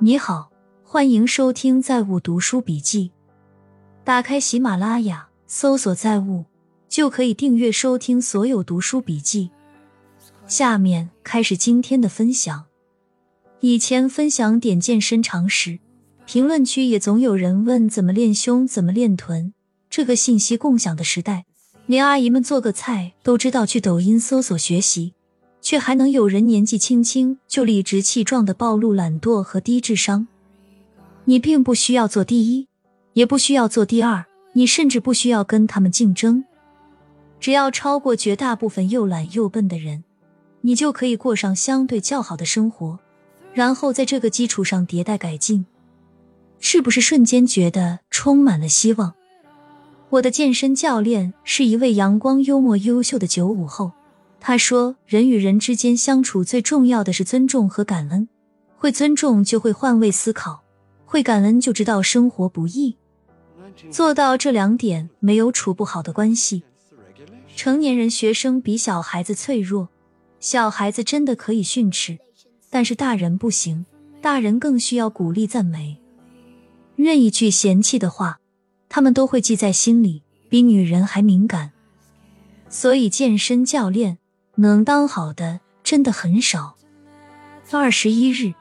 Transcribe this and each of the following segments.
你好，欢迎收听《在物读书笔记》。打开喜马拉雅，搜索“在物”，就可以订阅收听所有读书笔记。下面开始今天的分享。以前分享点健身常识，评论区也总有人问怎么练胸、怎么练臀。这个信息共享的时代，连阿姨们做个菜都知道去抖音搜索学习。却还能有人年纪轻轻就理直气壮的暴露懒惰和低智商？你并不需要做第一，也不需要做第二，你甚至不需要跟他们竞争。只要超过绝大部分又懒又笨的人，你就可以过上相对较好的生活，然后在这个基础上迭代改进。是不是瞬间觉得充满了希望？我的健身教练是一位阳光、幽默、优秀的九五后。他说：“人与人之间相处最重要的是尊重和感恩。会尊重就会换位思考，会感恩就知道生活不易。做到这两点，没有处不好的关系。成年人学生比小孩子脆弱，小孩子真的可以训斥，但是大人不行。大人更需要鼓励赞美。任一句嫌弃的话，他们都会记在心里，比女人还敏感。所以，健身教练。”能当好的真的很少。二十一日，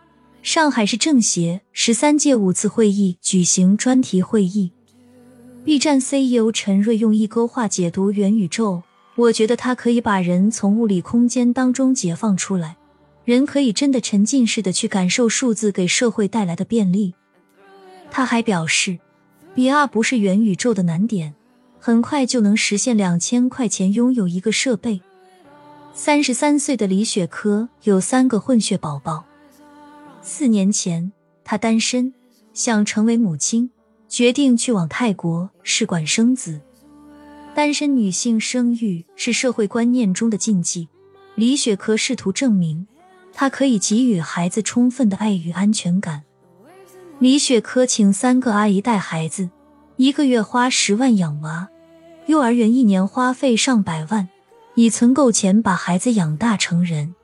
上海市政协十三届五次会议举行专题会议。B 站 CEO 陈瑞用一勾画解读元宇宙，我觉得他可以把人从物理空间当中解放出来，人可以真的沉浸式的去感受数字给社会带来的便利。他还表示，VR 不是元宇宙的难点，很快就能实现两千块钱拥有一个设备。三十三岁的李雪珂有三个混血宝宝。四年前，她单身，想成为母亲，决定去往泰国试管生子。单身女性生育是社会观念中的禁忌。李雪珂试图证明，她可以给予孩子充分的爱与安全感。李雪珂请三个阿姨带孩子，一个月花十万养娃，幼儿园一年花费上百万。已存够钱把孩子养大成人。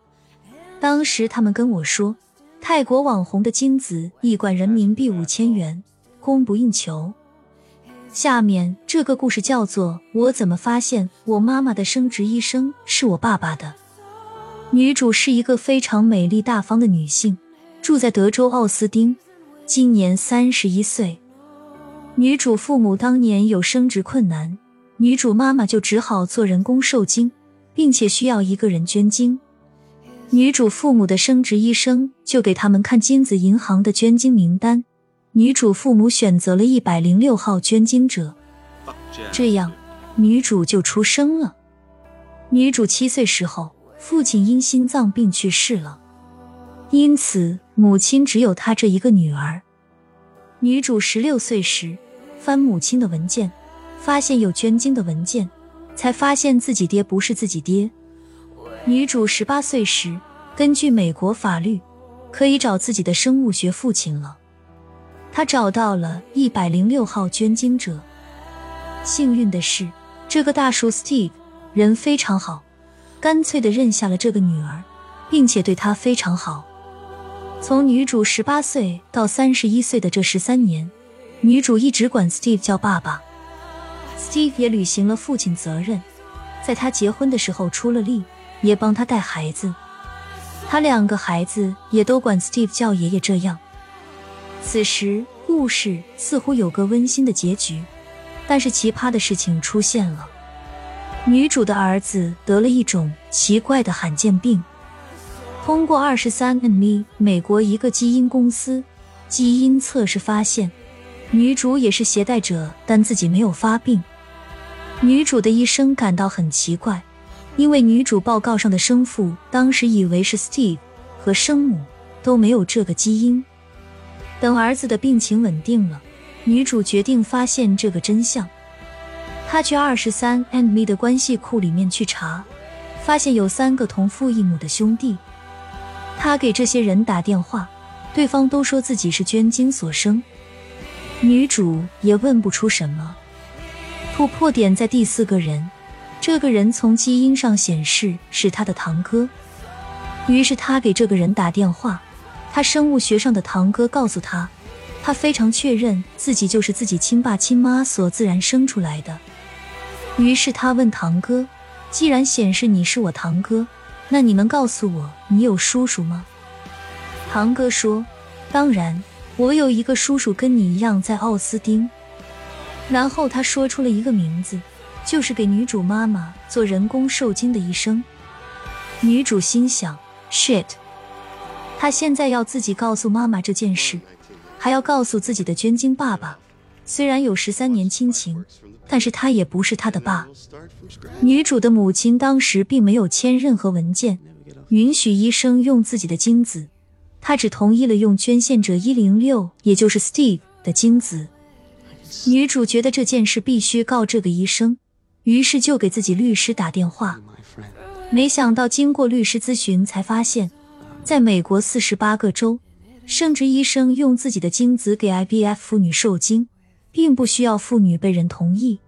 当时他们跟我说，泰国网红的精子一管人民币五千元，供不应求。下面这个故事叫做《我怎么发现我妈妈的生殖医生是我爸爸的》。女主是一个非常美丽大方的女性，住在德州奥斯汀，今年三十一岁。女主父母当年有生殖困难，女主妈妈就只好做人工受精。并且需要一个人捐精，女主父母的生殖医生就给他们看精子银行的捐精名单，女主父母选择了一百零六号捐精者，这样女主就出生了。女主七岁时候，父亲因心脏病去世了，因此母亲只有她这一个女儿。女主十六岁时翻母亲的文件，发现有捐精的文件。才发现自己爹不是自己爹。女主十八岁时，根据美国法律，可以找自己的生物学父亲了。她找到了一百零六号捐精者。幸运的是，这个大叔 Steve 人非常好，干脆的认下了这个女儿，并且对她非常好。从女主十八岁到三十一岁的这十三年，女主一直管 Steve 叫爸爸。Steve 也履行了父亲责任，在他结婚的时候出了力，也帮他带孩子。他两个孩子也都管 Steve 叫爷爷。这样，此时故事似乎有个温馨的结局，但是奇葩的事情出现了：女主的儿子得了一种奇怪的罕见病。通过二十三 andme 美国一个基因公司基因测试发现，女主也是携带者，但自己没有发病。女主的医生感到很奇怪，因为女主报告上的生父当时以为是 Steve 和生母都没有这个基因。等儿子的病情稳定了，女主决定发现这个真相。她去二十三 and me 的关系库里面去查，发现有三个同父异母的兄弟。她给这些人打电话，对方都说自己是捐精所生，女主也问不出什么。突破点在第四个人，这个人从基因上显示是他的堂哥，于是他给这个人打电话，他生物学上的堂哥告诉他，他非常确认自己就是自己亲爸亲妈所自然生出来的。于是他问堂哥：“既然显示你是我堂哥，那你能告诉我你有叔叔吗？”堂哥说：“当然，我有一个叔叔跟你一样在奥斯汀。”然后他说出了一个名字，就是给女主妈妈做人工受精的医生。女主心想：“shit。”他现在要自己告诉妈妈这件事，还要告诉自己的捐精爸爸。虽然有十三年亲情，但是他也不是他的爸。女主的母亲当时并没有签任何文件，允许医生用自己的精子，他只同意了用捐献者一零六，也就是 Steve 的精子。女主觉得这件事必须告这个医生，于是就给自己律师打电话。没想到经过律师咨询，才发现。在美国四十八个州，生殖医生用自己的精子给 I B F 妇女受精，并不需要妇女被人同意。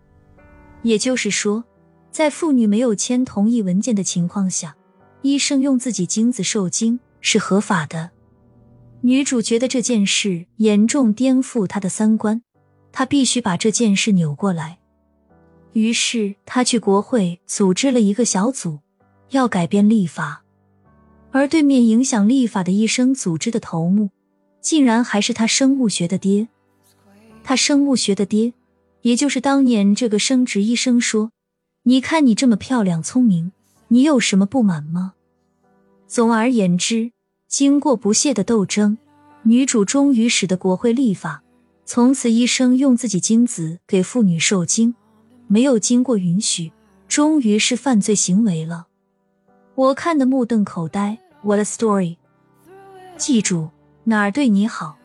也就是说，在妇女没有签同意文件的情况下，医生用自己精子受精是合法的。女主觉得这件事严重颠覆她的三观，她必须把这件事扭过来。于是她去国会组织了一个小组，要改变立法。而对面影响立法的医生组织的头目，竟然还是他生物学的爹。他生物学的爹，也就是当年这个生殖医生说：“你看你这么漂亮聪明，你有什么不满吗？”总而言之，经过不懈的斗争，女主终于使得国会立法，从此医生用自己精子给妇女受精，没有经过允许，终于是犯罪行为了。我看得目瞪口呆。What a story！记住，哪儿对你好，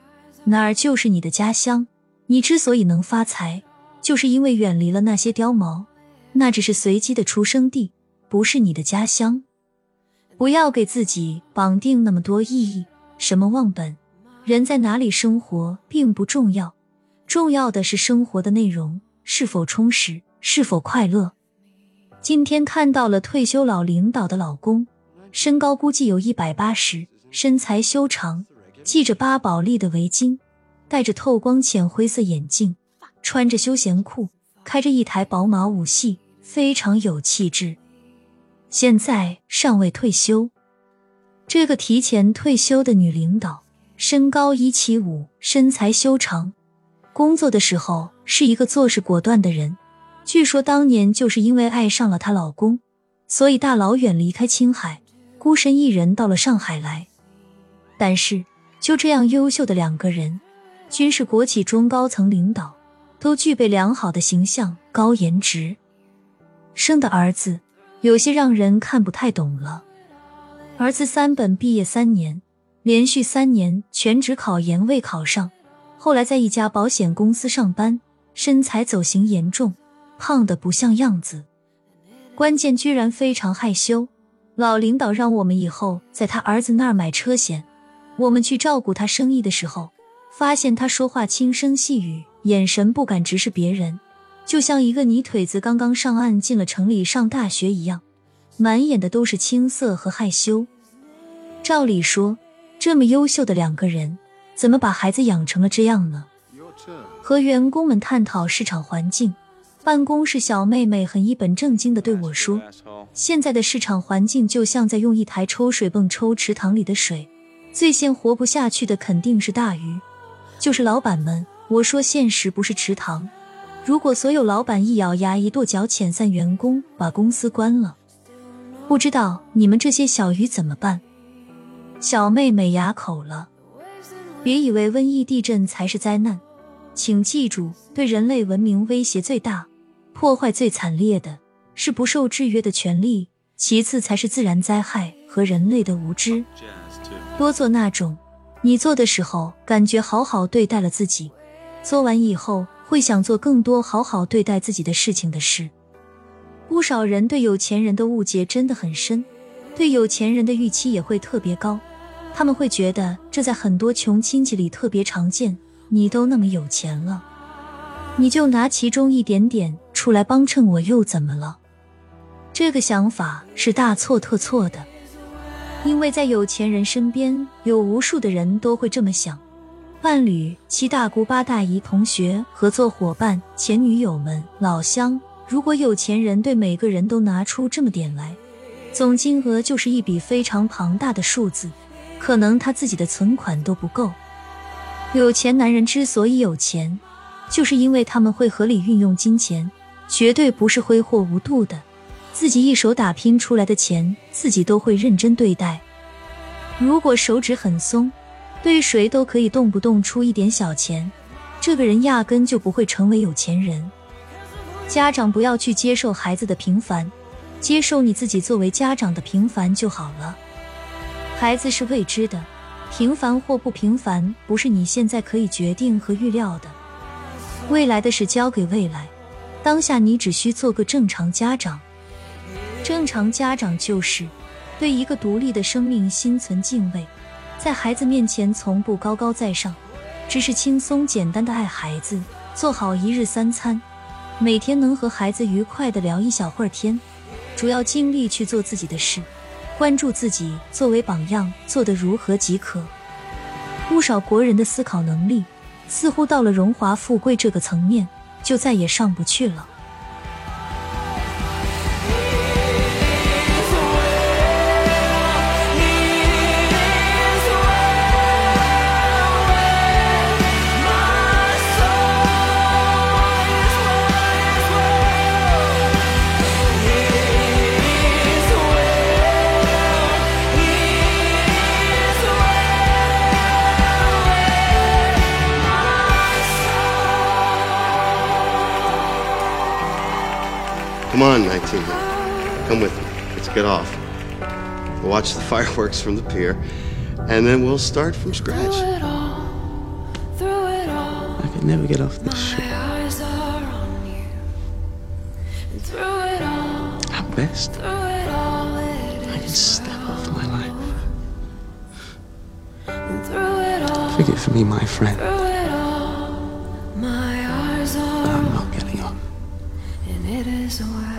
哪儿就是你的家乡。你之所以能发财，就是因为远离了那些貂毛，那只是随机的出生地，不是你的家乡。不要给自己绑定那么多意义，什么忘本，人在哪里生活并不重要，重要的是生活的内容是否充实，是否快乐。今天看到了退休老领导的老公。身高估计有一百八十，身材修长，系着八宝莉的围巾，戴着透光浅灰色眼镜，穿着休闲裤，开着一台宝马五系，非常有气质。现在尚未退休。这个提前退休的女领导，身高一七五，身材修长，工作的时候是一个做事果断的人。据说当年就是因为爱上了她老公，所以大老远离开青海。孤身一人到了上海来，但是就这样优秀的两个人，均是国企中高层领导，都具备良好的形象、高颜值，生的儿子有些让人看不太懂了。儿子三本毕业三年，连续三年全职考研未考上，后来在一家保险公司上班，身材走形严重，胖的不像样子，关键居然非常害羞。老领导让我们以后在他儿子那儿买车险。我们去照顾他生意的时候，发现他说话轻声细语，眼神不敢直视别人，就像一个泥腿子刚刚上岸进了城里上大学一样，满眼的都是青涩和害羞。照理说，这么优秀的两个人，怎么把孩子养成了这样呢？和员工们探讨市场环境。办公室小妹妹很一本正经的对我说：“现在的市场环境就像在用一台抽水泵抽池塘里的水，最先活不下去的肯定是大鱼，就是老板们。”我说：“现实不是池塘，如果所有老板一咬牙一跺脚遣散员工，把公司关了，不知道你们这些小鱼怎么办？”小妹妹哑口了。别以为瘟疫、地震才是灾难，请记住，对人类文明威胁最大。破坏最惨烈的是不受制约的权利，其次才是自然灾害和人类的无知。多做那种你做的时候感觉好好对待了自己，做完以后会想做更多好好对待自己的事情的事。不少人对有钱人的误解真的很深，对有钱人的预期也会特别高。他们会觉得这在很多穷亲戚里特别常见。你都那么有钱了，你就拿其中一点点。出来帮衬我又怎么了？这个想法是大错特错的。因为在有钱人身边，有无数的人都会这么想：伴侣、七大姑八大姨、同学、合作伙伴、前女友们、老乡。如果有钱人对每个人都拿出这么点来，总金额就是一笔非常庞大的数字，可能他自己的存款都不够。有钱男人之所以有钱，就是因为他们会合理运用金钱，绝对不是挥霍无度的。自己一手打拼出来的钱，自己都会认真对待。如果手指很松，对谁都可以动不动出一点小钱，这个人压根就不会成为有钱人。家长不要去接受孩子的平凡，接受你自己作为家长的平凡就好了。孩子是未知的，平凡或不平凡，不是你现在可以决定和预料的。未来的事交给未来，当下你只需做个正常家长。正常家长就是对一个独立的生命心存敬畏，在孩子面前从不高高在上，只是轻松简单的爱孩子，做好一日三餐，每天能和孩子愉快的聊一小会儿天，主要精力去做自己的事，关注自己作为榜样做得如何即可。不少国人的思考能力，似乎到了荣华富贵这个层面，就再也上不去了。Come on, 19. Come with me. Let's get off. We'll watch the fireworks from the pier, and then we'll start from scratch. I could never get off this ship. At best, I can step off my life. Forgive me, my friend. so I